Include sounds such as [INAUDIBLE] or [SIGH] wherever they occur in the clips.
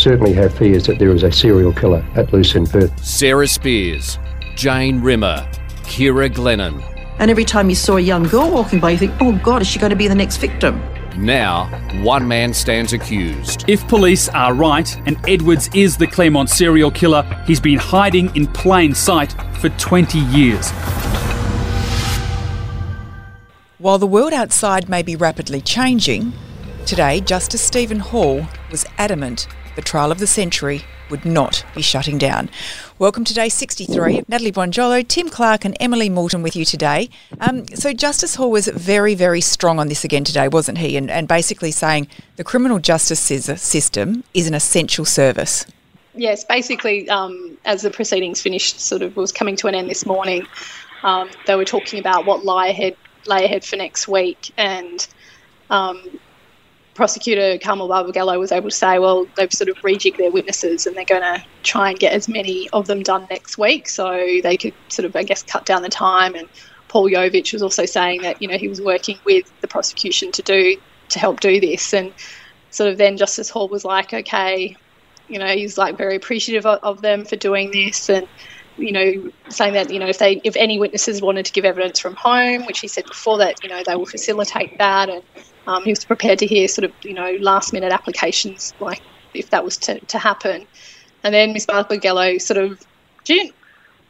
certainly have fears that there is a serial killer at loose in Perth. Sarah Spiers, Jane Rimmer, Ciara Glennon. And every time you saw a young girl walking by, you think, oh God, is she going to be the next victim? Now, one man stands accused. If police are right and Edwards is the Claremont serial killer, he's been hiding in plain sight for 20 years. While the world outside may be rapidly changing, today Justice Stephen Hall was adamant the trial of the century would not be shutting down. Welcome to day 63. Natalie Bonjolo, Tim Clarke, and Emily Moulton with you today. Um, so, Justice Hall was very, very strong on this again today, wasn't he? And, and basically saying the criminal justice system is an essential service. Yes, basically, um, as the proceedings finished, sort of was coming to an end this morning. Um, they were talking about what lie ahead, lay ahead for next week, and um, prosecutor Carmel Barbagallo was able to say, well, they've sort of rejigged their witnesses and they're going to try and get as many of them done next week so they could sort of, I guess, cut down the time. And Paul Yovich was also saying that, you know, he was working with the prosecution to do, to help do this. And sort of then Justice Hall was like, okay, you know, he's like very appreciative of, of them for doing this and, you know, saying that you know if they if any witnesses wanted to give evidence from home, which he said before that you know they will facilitate that, and um, he was prepared to hear sort of, you know, last minute applications, like if that was to, to happen. And then Ms. Barbagallo sort of didn't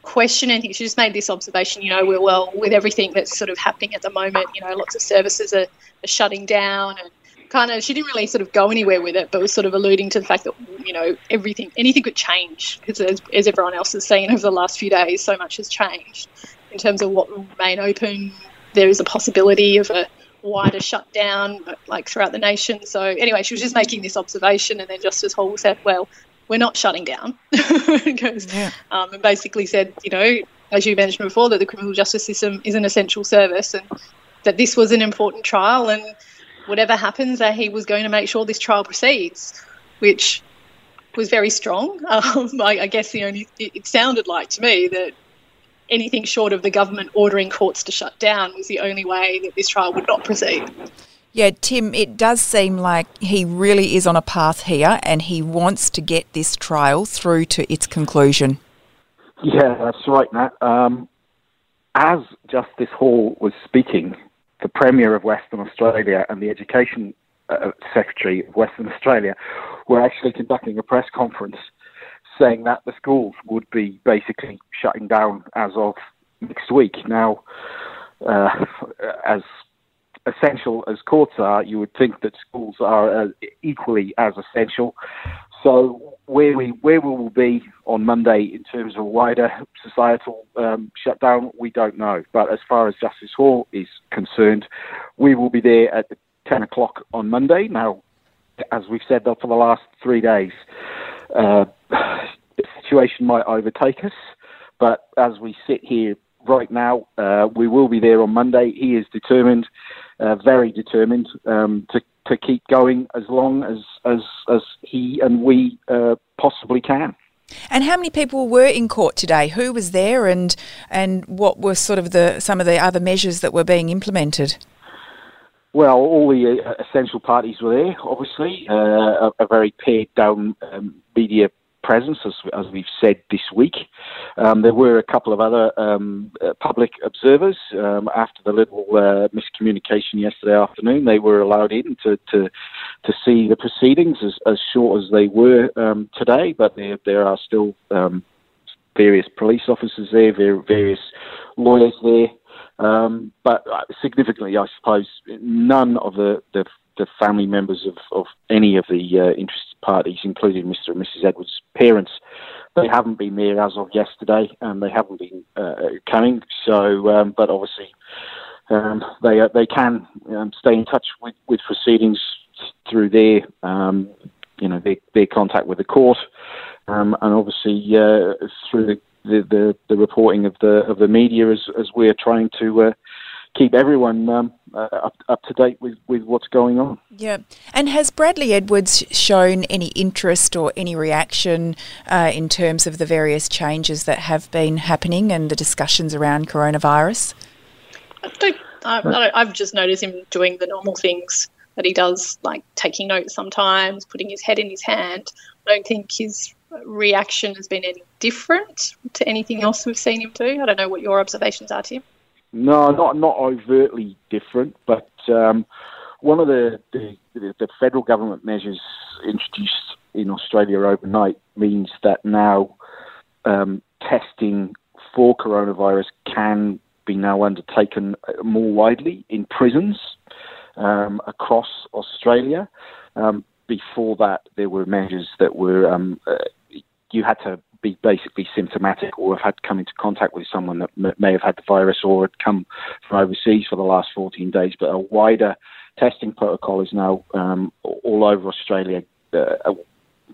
question anything. She just made this observation, you know, we're well with everything that's sort of happening at the moment, you know, lots of services are, are shutting down and kind of she didn't really sort of go anywhere with it, but was sort of alluding to the fact that you know everything, anything could change because as, as everyone else has seen over the last few days, so much has changed in terms of what will remain open. There is a possibility of a wider shutdown, like throughout the nation. So anyway, she was just making this observation, and then Justice Hall said, "Well, we're not shutting down," [LAUGHS] because, yeah. um, and basically said, you know, as you mentioned before, that the criminal justice system is an essential service, and that this was an important trial, and whatever happens, that he was going to make sure this trial proceeds, which was very strong. [LAUGHS] Um, I, I, guess the only it, it sounded like to me that anything short of the government ordering courts to shut down was the only way that this trial would not proceed. Yeah, Tim, it does seem like he really is on a path here and he wants to get this trial through to its conclusion. Yeah, that's right, Nat. Um, as Justice Hall was speaking, the Premier of Western Australia and the Education uh, Secretary of Western Australia were actually conducting a press conference saying that the schools would be basically shutting down as of next week. Now, uh, as essential as courts are, you would think that schools are uh, equally as essential. So where we where we will be on Monday in terms of wider societal um, shutdown, we don't know. But as far as Justice Hall is concerned, we will be there at 10 o'clock on Monday. Now, as we've said for the last three days, uh, situation might overtake us. But as we sit here right now, uh, we will be there on Monday. He is determined, uh, very determined, um, to to keep going as long as as as he and we uh, possibly can. And how many people were in court today? Who was there, and and what were sort of the some of the other measures that were being implemented? Well, all the uh, essential parties were there. Obviously, uh, a, a, very pared down um, media presence, as, as we've said this week. Um, there were a couple of other um, uh, public observers. Um, after the little uh, miscommunication yesterday afternoon, they were allowed in to, to, to see the proceedings as, as short as they were um, today, but there, there are still um, various police officers there, various lawyers there. Um, but uh, significantly, I suppose, none of the, the the family members of, of any of the uh, interested parties, including Mr. and Mrs. Edwards' parents. They haven't been there as of yesterday, and they haven't been uh, coming. So, um, but obviously, um, they uh, they can um, stay in touch with, with proceedings through their um, you know their, their contact with the court, um, and obviously uh, through the, the, the, the, reporting of the of the media as as we're trying to uh, keep everyone um, uh, up, up to date with, with what's going on. Yeah. And has Bradley Edwards shown any interest or any reaction uh, in terms of the various changes that have been happening and the discussions around coronavirus? I don't, I, I have just noticed him doing the normal things that he does like taking notes sometimes, putting his head in his hand. I don't think his reaction has been any different to anything else we've seen him do. I don't know what your observations are, Tim. No, not not overtly different, but um, one of the, the, the federal government measures introduced in Australia overnight means that now um, testing for coronavirus can be now undertaken more widely in prisons um, across Australia. Um, before that, there were measures that were um, uh, you had to be basically symptomatic or have had come into contact with someone that may have had the virus or had come from overseas for the last 14 days. But a wider testing protocol is now um, all over Australia, uh,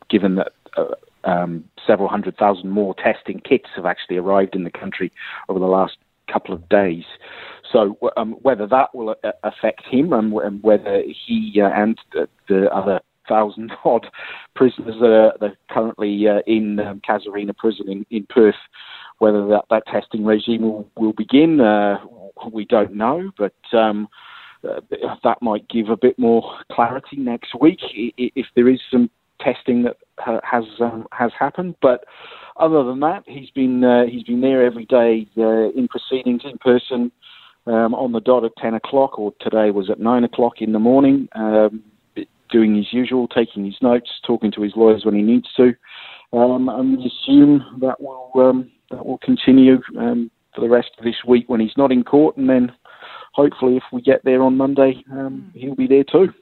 given that. Uh, um, several hundred thousand more testing kits have actually arrived in the country over the last couple of days. So um, whether that will uh, affect him and, whether he uh, and the, other thousand [LAUGHS] odd prisoners that are, that are currently uh, in um, prison in, in Perth, whether that, that testing regime will, will begin, uh, we don't know. But um, uh, that might give a bit more clarity next week if there is some testing that has um, has happened. But other than that, he's been uh, he's been there every day uh, in proceedings in person um, on the dot at ten o'clock, or today was at nine o'clock in the morning, um, doing his usual, taking his notes, talking to his lawyers when he needs to, um, and we assume that will um, that will continue um, for the rest of this week when he's not in court, and then hopefully, if we get there on Monday, um, he'll be there too.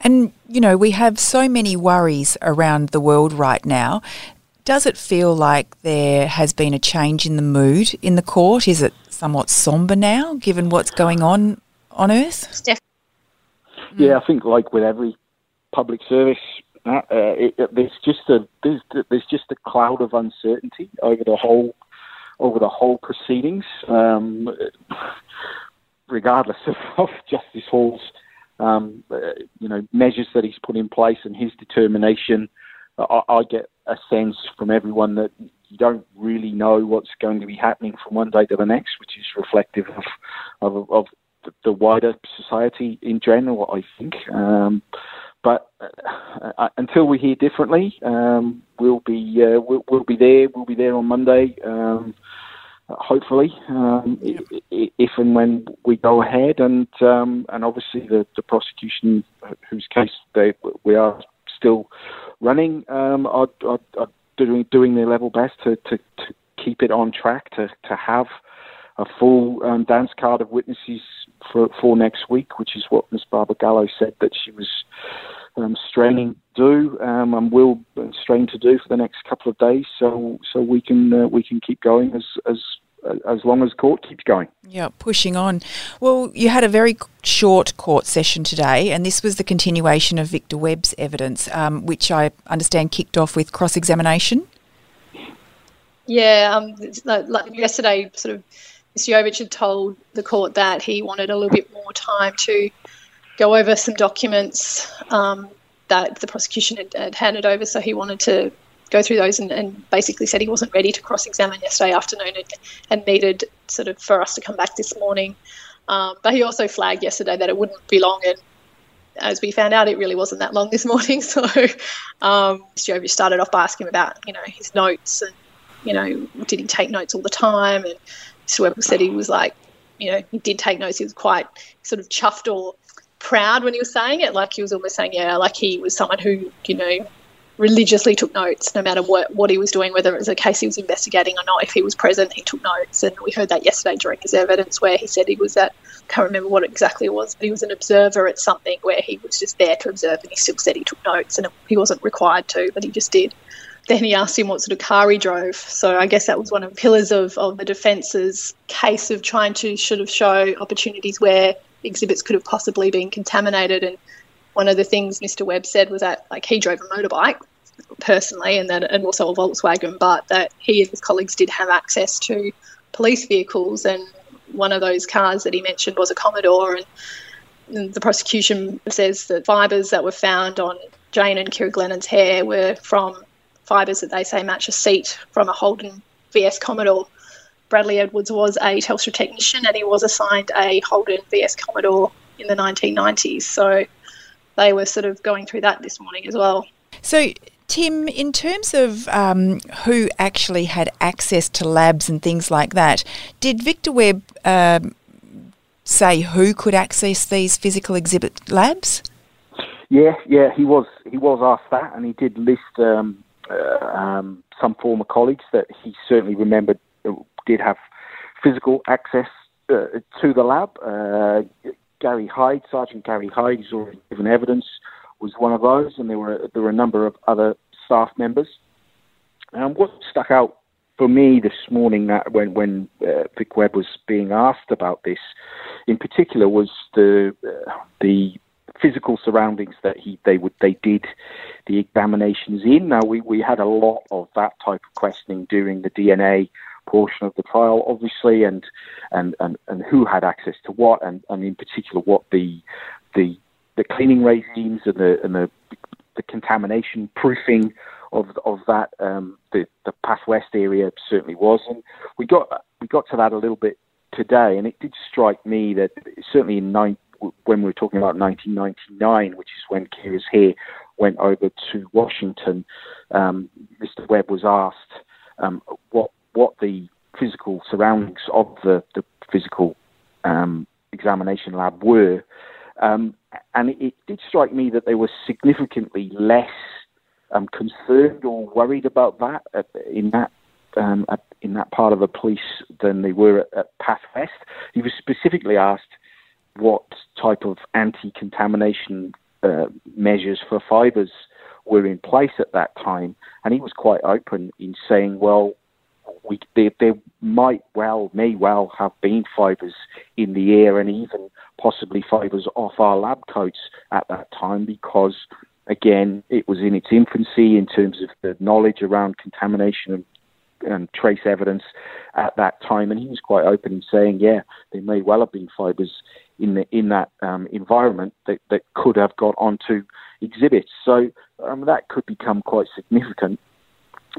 And, you know, we have so many worries around the world right now. Does it feel like there has been a change in the mood in the court? Is it somewhat somber now, given what's going on on Earth? Yeah, I think like with every public service, uh, it, it, there's just a there's, there's just a cloud of uncertainty over the whole over the whole proceedings, um, regardless [LAUGHS] of, of Justice Hall's um, uh, you know, measures that he's put in place and his determination. I, I get a sense from everyone that you don't really know what's going to be happening from one day to the next, which is reflective of of, of the wider society in general. I think. Um, but uh, uh, until we hear differently, um, we'll be uh, we'll, we'll, be there. We'll be there on Monday. Um, hopefully, um, if and when we go ahead, and um, and obviously the, the prosecution, whose case they, we are still running, um, are, are, are, doing doing their level best to, to, to, keep it on track to to have a full um, dance card of witnesses for for next week, which is what Ms. Barbagallo said that she was. Um, straining to do um, and will strain to do for the next couple of days, so so we can uh, we can keep going as as as long as court keeps going. Yeah, pushing on. Well, you had a very short court session today, and this was the continuation of Victor Webb's evidence, um, which I understand kicked off with cross examination. Yeah, um, like yesterday, sort of, Mr. Yovich had told the court that he wanted a little bit more time to go over some documents um, that the prosecution had, had handed over, so he wanted to go through those and, and basically said he wasn't ready to cross examine yesterday afternoon and, and, needed sort of for us to come back this morning. Um, but he also flagged yesterday that it wouldn't be long, and as we found out, it really wasn't that long this [LAUGHS] morning. So um, Yovich started off by asking about you know his notes and you know did he take notes all the time, and Webber said he was like you know he did take notes. He was quite sort of chuffed or proud when he was saying it, like he was almost saying yeah, like he was someone who you know religiously took notes no matter what, what he was doing, whether it was a case he was investigating or not. If he was present, he took notes. And we heard that yesterday during his evidence where he said he was at, I can't remember what exactly it was, but he was an observer at something where he was just there to observe and he still said he took notes and he wasn't required to, but he just did. Then he asked him what sort of car he drove. So I guess that was one of the pillars of, of the defence's case of trying to sort of show opportunities where exhibits could have possibly been contaminated. And one of the things Mr. Webb said was that like he drove a motorbike personally, and that and also a Volkswagen, but that he and his colleagues did have access to police vehicles, and one of those cars that he mentioned was a Commodore, and, the prosecution says that fibres that were found on Jane and Ciara Glennon's hair were from fibres that they say match a seat from a Holden VS Commodore. Bradley Edwards was a Telstra technician and he was assigned a Holden VS Commodore in the 1990s. So they were sort of going through that this morning as well. So, Tim, in terms of um, who actually had access to labs and things like that, did Victor Webb um, say who could access these physical exhibit labs? Yeah, yeah, he was he was asked that, and he did list um, um, some former colleagues that he certainly remembered uh, did have physical access uh, to the lab. Uh, Gary Hyde, Sergeant Gary Hyde, who's already given evidence, was one of those, and there were there were a number of other staff members. Um, what stuck out for me this morning that when when uh, Vic Webb was being asked about this, in particular, was the uh, the physical surroundings that he they would they did the examinations in. Now we, we had a lot of that type of questioning during the DNA portion of the trial, obviously, and and, and, and who had access to what, and, and in particular what the the the cleaning regimes and the and the, the contamination proofing of of that um, the the PathWest area certainly was, and we got we got to that a little bit today, and it did strike me that certainly in nine, when we were talking about 1999, which is when Ciara's Hair went over to Washington, um, Mr. Webb was asked um, what what the physical surroundings of the, the physical um, examination lab were. Um, and it, it, did strike me that they were significantly less um, concerned or worried about that at, in that um, in that part of the police than they were at, at Path West. He was specifically asked what type of anti-contamination uh, measures for fibres were in place at that time, and he was quite open in saying, "Well, we there, there might well may well have been fibres in the air, and even possibly fibres off our lab coats at that time, because." Again, it was in its infancy in terms of the knowledge around contamination and and trace evidence at that time, and he was quite open in saying, yeah, there may well have been fibres in the in that um, environment that, that could have got onto exhibits. So um, that could become quite significant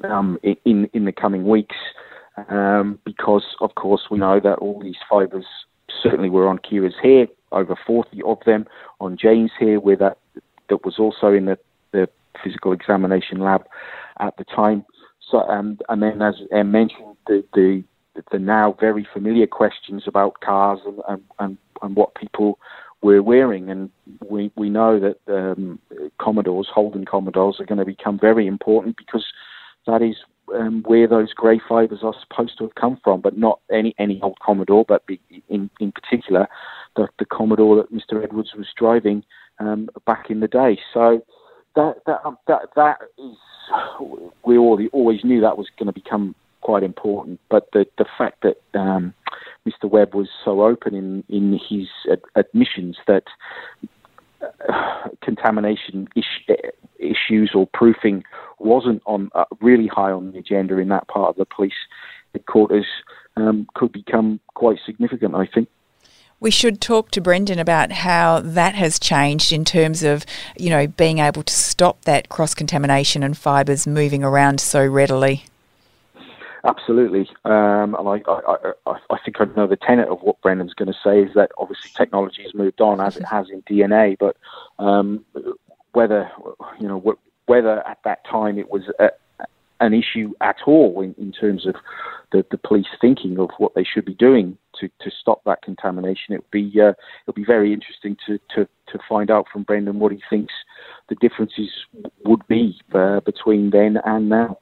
um, in in the coming weeks, um, because of course we know that all these fibres certainly were on Ciara's hair, over 40 of them on Jane's hair, where that that was also in the, the physical examination lab at the time. So um, and then as I mentioned, the, the the now very familiar questions about cars and, and, and, and what people were wearing. And we, we know that um, Commodores, Holden Commodores, are going to become very important because that is um, where those grey fibres are supposed to have come from, but not any, any old Commodore, but in, in particular the, the Commodore that Mr. Edwards was driving um, back in the day. So that that um, that that is we already always knew that was going to become quite important. But the the fact that um, Mr. Webb was so open in in his ad- admissions that uh, contamination is- issues or proofing wasn't on uh, really high on the agenda in that part of the police headquarters um, could become quite significant. I think. We should talk to Brendan about how that has changed in terms of, you know, being able to stop that cross contamination and fibres moving around so readily. Absolutely, um, and I, I, I, I, think I know the tenet of what Brendan's going to say is that obviously technology has moved on as it has in DNA, but um, whether you know whether at that time it was a, an issue at all in, in terms of the, the police thinking of what they should be doing to, to stop that contamination. It would be uh, it'll be very interesting to, to, to find out from Brendan what he thinks the differences would be uh, between then and now.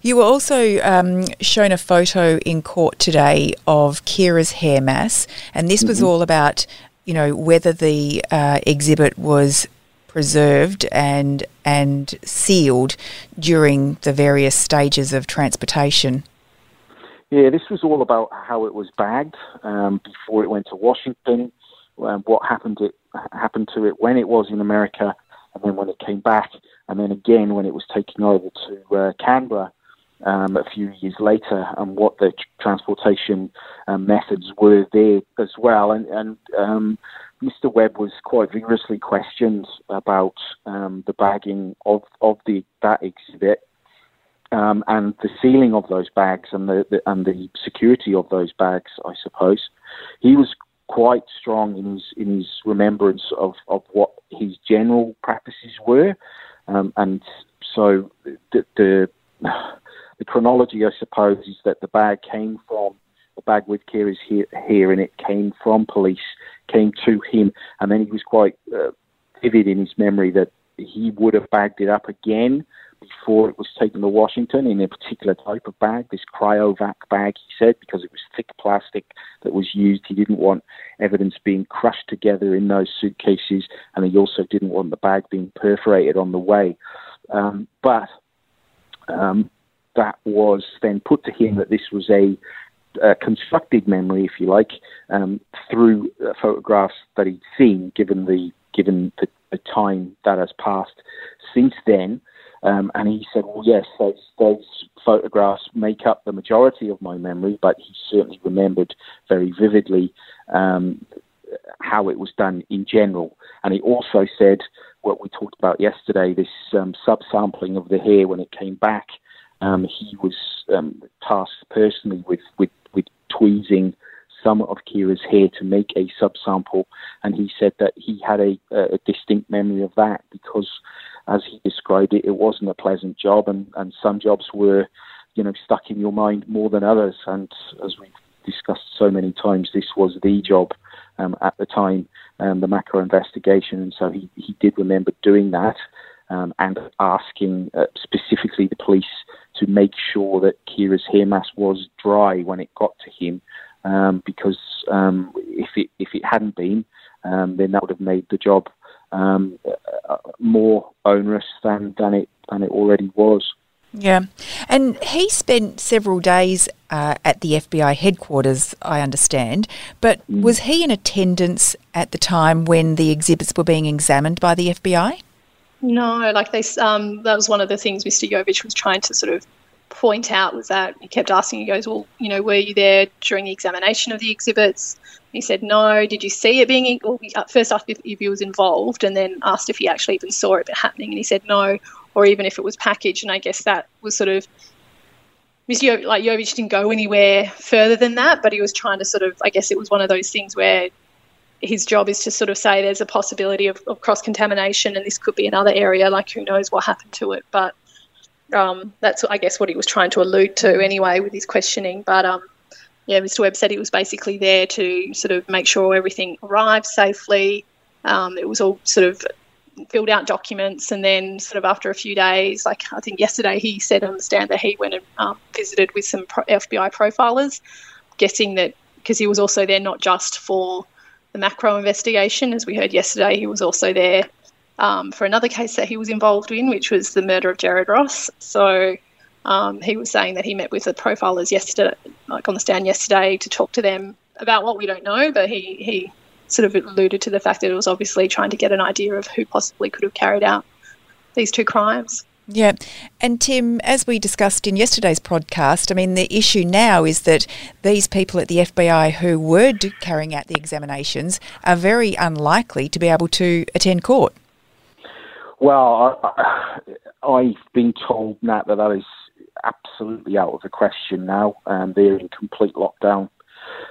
You were also um, shown a photo in court today of Ciara's hair mass, and this was mm-hmm. all about, you know, whether the uh, exhibit was preserved and and sealed during the various stages of transportation. Yeah, this was all about how it was bagged um, before it went to Washington, um, what happened it, happened to it when it was in America, and then when it came back, and then again when it was taken over to uh, Canberra um, a few years later, and what the transportation um, methods were there as well. And, and um, Mr. Webb was quite vigorously questioned about um, the bagging of, of the that exhibit. Um, and the sealing of those bags and the, the, and the security of those bags, I suppose, he was quite strong in his in his remembrance of, of what his general practices were, um, and so the, the the chronology, I suppose, is that the bag came from the bag with Ciara's here, here, and it came from police, came to him, and then he was quite uh, vivid in his memory that he would have bagged it up again before it was taken to Washington in a particular type of bag, this cryovac bag, he said, because it was thick plastic that was used. He didn't want evidence being crushed together in those suitcases, and he also didn't want the bag being perforated on the way. Um, but um, that was then put to him that this was a constructed memory, if you like, um, through uh, photographs that he'd seen, given the given the, the time that has passed since then. Um, and he said, "Well, yes, those, those photographs make up the majority of my memory, but he certainly remembered very vividly um, how it was done in general." And he also said what we talked about yesterday: this um, subsampling of the hair when it came back. Um, he was um, tasked personally with, with, with tweezing some of Ciara's hair to make a subsample, and he said that he had a, a distinct memory of that because, as he described it, it wasn't a pleasant job, and, and some jobs were, you know, stuck in your mind more than others. And as we've discussed so many times, this was the job um, at the time, um, the macro investigation, and so he, he did remember doing that um, and asking uh, specifically the police to make sure that Ciara's hair mass was dry when it got to him, um, because um, if it if it hadn't been, um, then that would have made the job um, uh, more onerous than than it than it already was. Yeah, and he spent several days uh, at the FBI headquarters, I understand. But mm. was he in attendance at the time when the exhibits were being examined by the FBI? No, like they, um, that was one of the things Mr. Yovich was trying to sort of point out was that he kept asking, he goes, well, you know, were you there during the examination of the exhibits? he said, no. Did you see it being, or first asked if, he was involved and then asked if he actually even saw it happening. And he said no, or even if it was packaged. And I guess that was sort of, Mr. Like Yovich didn't go anywhere further than that, but he was trying to sort of, I guess it was one of those things where his job is to sort of say there's a possibility of, of cross contamination and this could be another area. Like who knows what happened to it, but um, that's I guess what he was trying to allude to anyway with his questioning. But um, yeah, Mr. Webb said he was basically there to sort of make sure everything arrived safely. Um, it was all sort of filled out documents, and then sort of after a few days, like I think yesterday, he said on the stand that he went and um, visited with some FBI profilers, guessing that because he was also there not just for the macro investigation. As we heard yesterday, he was also there um, for another case that he was involved in, which was the murder of Jared Ross. So um, he was saying that he met with the profilers yesterday, like on the stand yesterday, to talk to them about what we don't know. But he he sort of alluded to the fact that it was obviously trying to get an idea of who possibly could have carried out these two crimes. Yeah. And Tim, as we discussed in yesterday's podcast, I mean, the issue now is that these people at the FBI who were carrying out the examinations are very unlikely to be able to attend court. Well, I, have been told, Nat, that that is absolutely out of the question now. Um, they're in complete lockdown.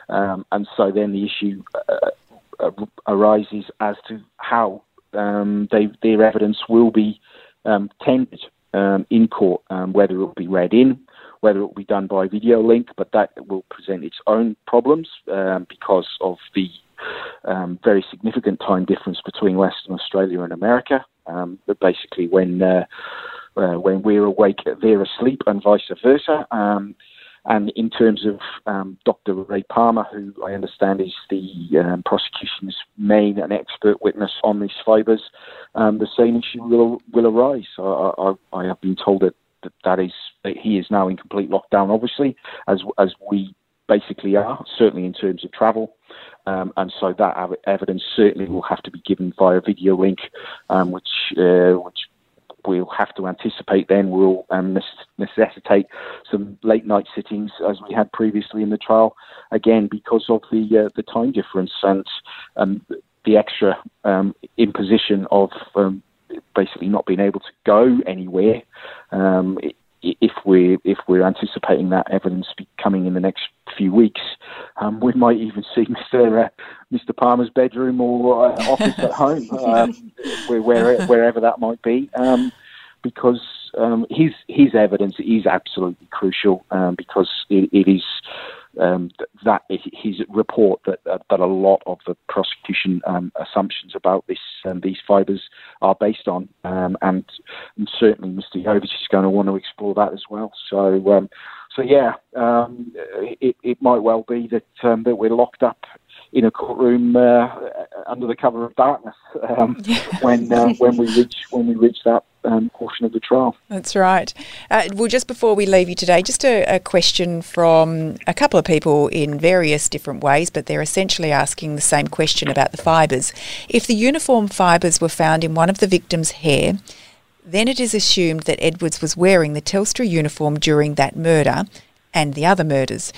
Um, and so then the issue uh, uh, arises as to how um, they, their evidence will be um, tendered um, in court, um, whether it will be read in, whether it will be done by video link, but that will present its own problems because of the very significant time difference between Western Australia and America. Um, but basically, when uh, uh, when we're awake, they're asleep, and vice versa. Um, and in terms of um, Dr. Ray Palmer, who I understand is the um, prosecution's main and expert witness on these fibres, um, the same issue will will arise. I, I, I have been told that, that that is that he is now in complete lockdown, obviously, as as we basically are, certainly in terms of travel. Um, and so that evidence certainly will have to be given via video link, um, which uh, which we'll have to anticipate then will um, necessitate some late night sittings as we had previously in the trial, again because of the uh, the time difference and um, the extra um, imposition of um, basically not being able to go anywhere. Um, if we if we're anticipating that evidence coming in the next few weeks, um, we might even see [LAUGHS] Mr. Uh, Mr. Palmer's bedroom or uh, office at home, [LAUGHS] uh, where, wherever that might be, um, because um, his his evidence is absolutely crucial um, because it, it is um, that his report that uh, that a lot of the prosecution um, assumptions about this um, these fibres are based on, um, and, and, certainly Mr. Yovich is going to want to explore that as well. So, um, so yeah, um, it, it, might well be that that we're locked up in a courtroom uh, under the cover of darkness um, [LAUGHS] when uh, when we reach when we reach that um, portion of the trial. That's right. Uh, well, just before we leave you today, just a, a, question from a couple of people in various different ways, but they're essentially asking the same question about the fibres. If the uniform fibres were found in one of the victim's hair, then it is assumed that Edwards was wearing the Telstra uniform during that murder and the other murders.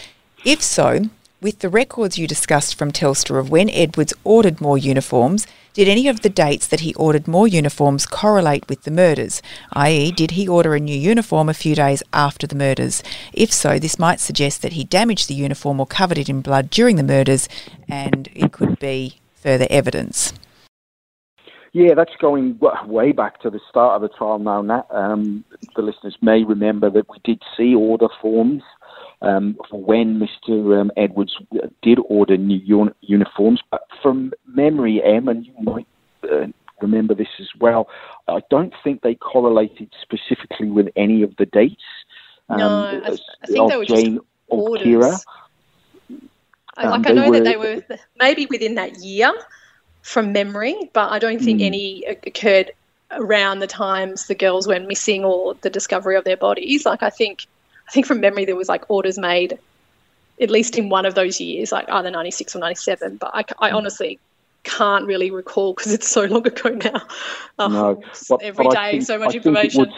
If so, with the records you discussed from Telstra of when Edwards ordered more uniforms, did any of the dates that he ordered more uniforms correlate with the murders? i.e., did he order a new uniform a few days after the murders? If so, this might suggest that he damaged the uniform or covered it in blood during the murders, and it could be further evidence. Yeah, that's going way back to the start of the trial now. Um, the listeners may remember that we did see order forms um, for when Mr. Um, Edwards did order new un- uniforms. But from memory, Em, and you might uh, remember this as well, I don't think they correlated specifically with any of the dates. Um, no, I, th- I, think they were Jane just orders. Ciara. I, like I know were, that they were maybe within that year from memory, but I don't think mm. any occurred around the times the girls went missing or the discovery of their bodies. Like I think I think from memory there was like orders made at least in one of those years, like either 96 or 97. But I, I hmm. honestly can't really recall because it's so long [LAUGHS] ago now. Um, no, but, every but day, think, so much I information.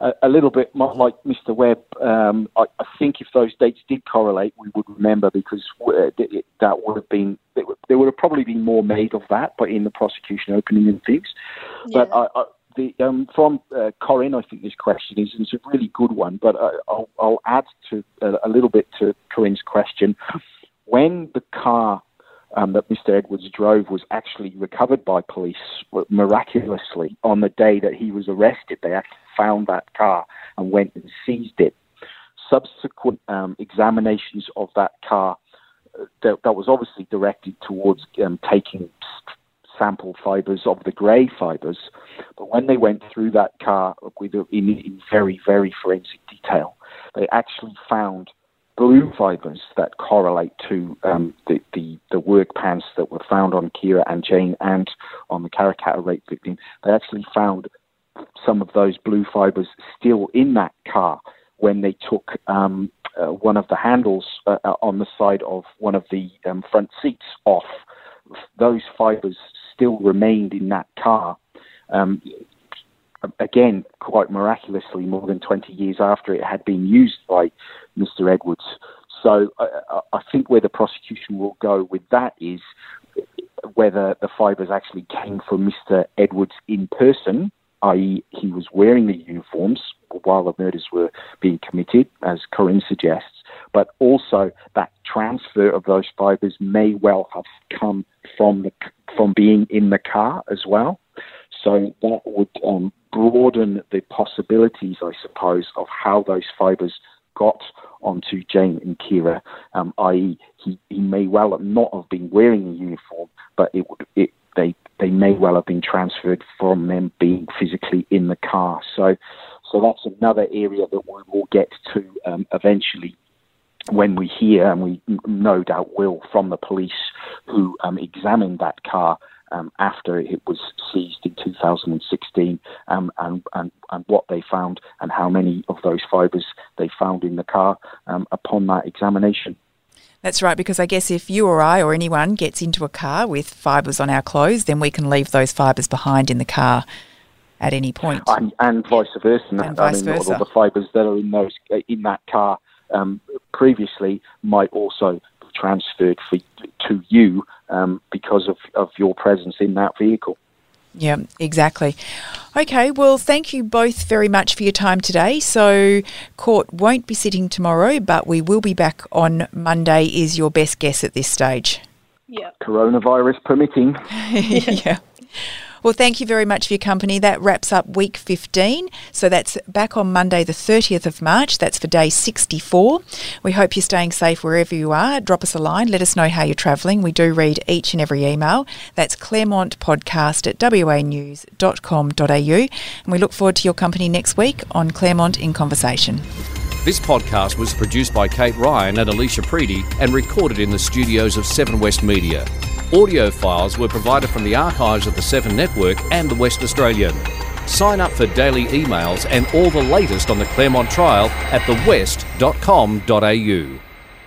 A, a, little bit like Mr. Webb, um, I, I, think if those dates did correlate, we would remember because that would have been there would have probably been more made of that, but in the prosecution opening and things. Yeah. But I, the, um, from uh, Corinne, I think this question is, it's a really good one, but I, will I'll add to uh, a little bit to Corinne's question. When the car um, that Mr. Edwards drove was actually recovered by police miraculously on the day that he was arrested, they actually found that car and went and seized it. Subsequent um, examinations of that car uh, that, that, was obviously directed towards um, taking sample fibres of the grey fibres. But when they went through that car with in, in very, very forensic detail, they actually found blue fibres that correlate to um, the, the, the, work pants that were found on Ciara and Jane and on the Karrakatta rape victim. They actually found some of those blue fibres still in that car when they took um, uh, one of the handles uh, uh on the side of one of the um, front seats off. Those fibres still remained in that car. Um, again, quite miraculously, more than 20 years after it had been used by Mr. Edwards. So I, I think where the prosecution will go with that is whether the fibres actually came from Mr. Edwards in person, i.e., he was wearing the uniforms while the murders were being committed, as Corinne suggests, but also that transfer of those fibres may well have come from the from being in the car as well. So that would um, broaden the possibilities, I suppose, of how those fibres got onto Jane and Ciara, um, i.e., he, he may well not have been wearing a uniform, but it would it they they may well have been transferred from them being physically in the car. So so that's another area that we will get to um, eventually when we hear, and we no doubt will, from the police who um, examined that car um, after it was seized in 2016, um, and, and, and what they found, and how many of those fibres they found in the car um, upon that examination. That's right, because I guess if you or I or anyone gets into a car with fibres on our clothes, then we can leave those fibres behind in the car at any point. And, and vice versa. And I vice mean, versa. All the fibres that are in those in that car um, previously might also be transferred for, to you um, because of, of your presence in that vehicle. Yeah, exactly. Okay, well, thank you both very much for your time today. So, court won't be sitting tomorrow, but we will be back on Monday, is your best guess at this stage. Yeah. Coronavirus permitting. [LAUGHS] yeah. Well, thank you very much for your company. That wraps up week 15. So that's back on Monday, the 30th of March. That's for day 64. We hope you're staying safe wherever you are. Drop us a line. Let us know how you're travelling. We do read each and every email. That's Claremont Podcast at wanews.com.au. And we look forward to your company next week on Claremont in Conversation. This podcast was produced by Kate Ryan and Alicia Preedy and recorded in the studios of Seven West Media. Audio files were provided from the archives of the Seven Network and the West Australian. Sign up for daily emails and all the latest on the Claremont trial at thewest.com.au.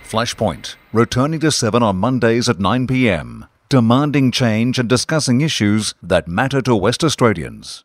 Flashpoint, returning to 7 on Mondays at 9 pm, demanding change and discussing issues that matter to West Australians.